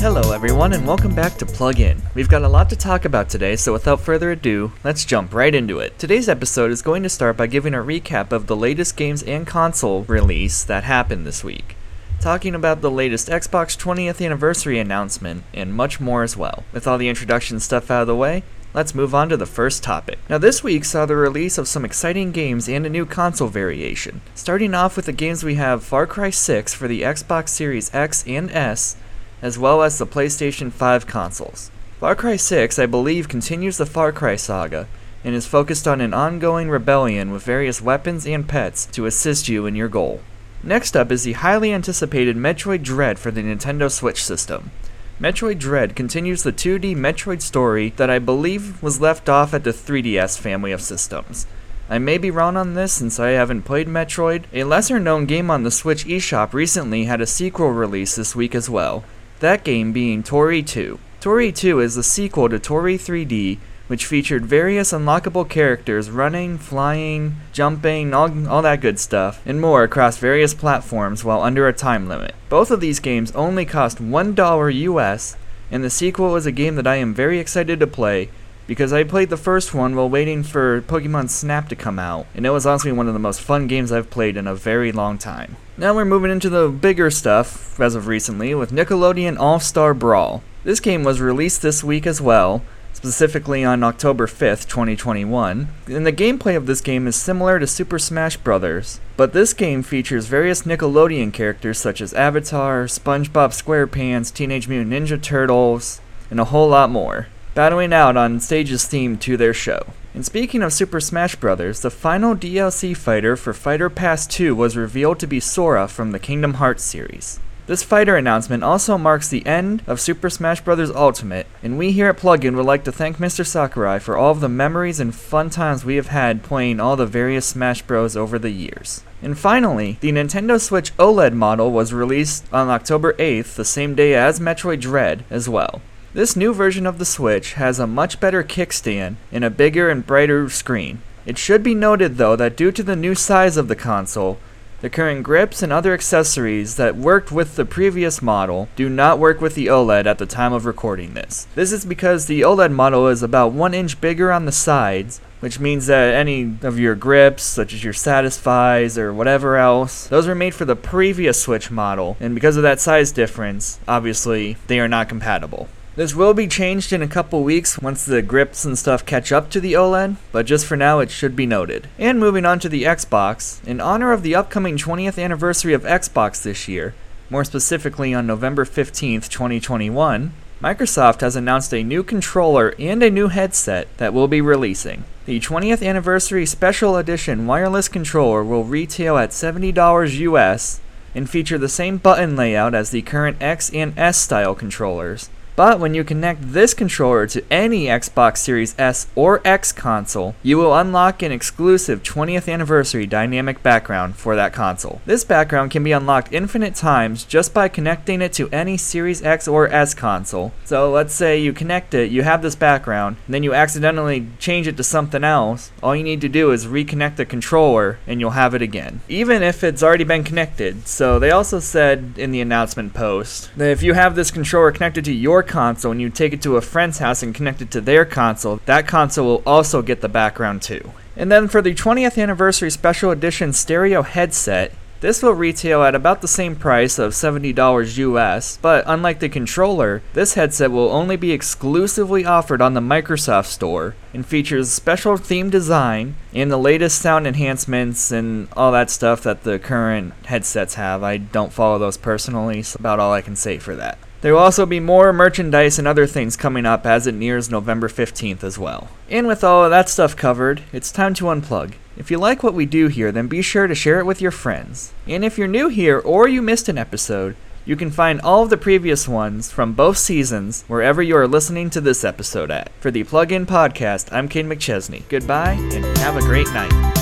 Hello, everyone, and welcome back to Plug In. We've got a lot to talk about today, so without further ado, let's jump right into it. Today's episode is going to start by giving a recap of the latest games and console release that happened this week, talking about the latest Xbox 20th anniversary announcement, and much more as well. With all the introduction stuff out of the way, Let's move on to the first topic. Now, this week saw the release of some exciting games and a new console variation. Starting off with the games, we have Far Cry 6 for the Xbox Series X and S, as well as the PlayStation 5 consoles. Far Cry 6, I believe, continues the Far Cry saga and is focused on an ongoing rebellion with various weapons and pets to assist you in your goal. Next up is the highly anticipated Metroid Dread for the Nintendo Switch system. Metroid Dread continues the 2D Metroid story that I believe was left off at the 3DS family of systems. I may be wrong on this since I haven't played Metroid. A lesser known game on the Switch eShop recently had a sequel release this week as well, that game being Toree 2. Toree 2 is the sequel to Toree 3D, which featured various unlockable characters running, flying, jumping, all, all that good stuff, and more across various platforms while under a time limit. Both of these games only cost $1 US, and the sequel is a game that I am very excited to play because I played the first one while waiting for Pokemon Snap to come out, and it was honestly one of the most fun games I've played in a very long time. Now we're moving into the bigger stuff, as of recently, with Nickelodeon All Star Brawl. This game was released this week as well, specifically on October 5th, 2021. And the gameplay of this game is similar to Super Smash Bros., but this game features various Nickelodeon characters such as Avatar, SpongeBob SquarePants, Teenage Mutant Ninja Turtles, and a whole lot more battling out on stages themed to their show. And speaking of Super Smash Bros., the final DLC fighter for Fighter Pass 2 was revealed to be Sora from the Kingdom Hearts series. This fighter announcement also marks the end of Super Smash Bros. Ultimate, and we here at Plug In would like to thank Mr. Sakurai for all of the memories and fun times we have had playing all the various Smash Bros. over the years. And finally, the Nintendo Switch OLED model was released on October 8th, the same day as Metroid Dread as well. This new version of the Switch has a much better kickstand and a bigger and brighter screen. It should be noted though that due to the new size of the console, the current grips and other accessories that worked with the previous model do not work with the OLED at the time of recording this. This is because the OLED model is about 1 inch bigger on the sides, which means that any of your grips, such as your Satisfyes or whatever else, those were made for the previous Switch model, and because of that size difference, obviously, they are not compatible. This will be changed in a couple weeks once the grips and stuff catch up to the OLED, but just for now it should be noted. And moving on to the Xbox, in honor of the upcoming 20th anniversary of Xbox this year, more specifically on November 15th, 2021, Microsoft has announced a new controller and a new headset that will be releasing. The 20th anniversary special edition wireless controller will retail at $70 US and feature the same button layout as the current X and S style controllers, but when you connect this controller to any Xbox Series S or X console, you will unlock an exclusive 20th anniversary dynamic background for that console. This background can be unlocked infinite times just by connecting it to any Series X or S console. So let's say you connect it, you have this background, then you accidentally change it to something else. All you need to do is reconnect the controller and you'll have it again. Even if it's already been connected. So they also said in the announcement post that if you have this controller connected to your console and you take it to a friend's house and connect it to their console, that console will also get the background too. And then for the 20th anniversary special edition stereo headset, this will retail at about the same price of $70 US, but unlike the controller, this headset will only be exclusively offered on the Microsoft Store and features special theme design and the latest sound enhancements and all that stuff that the current headsets have. I don't follow those personally, so about all I can say for that. There will also be more merchandise and other things coming up as it nears November 15th as well. And with all of that stuff covered, it's time to unplug. If you like what we do here, then be sure to share it with your friends. And if you're new here or you missed an episode, you can find all of the previous ones from both seasons wherever you are listening to this episode at. For the Plug In Podcast, I'm Cade McChesney. Goodbye and have a great night.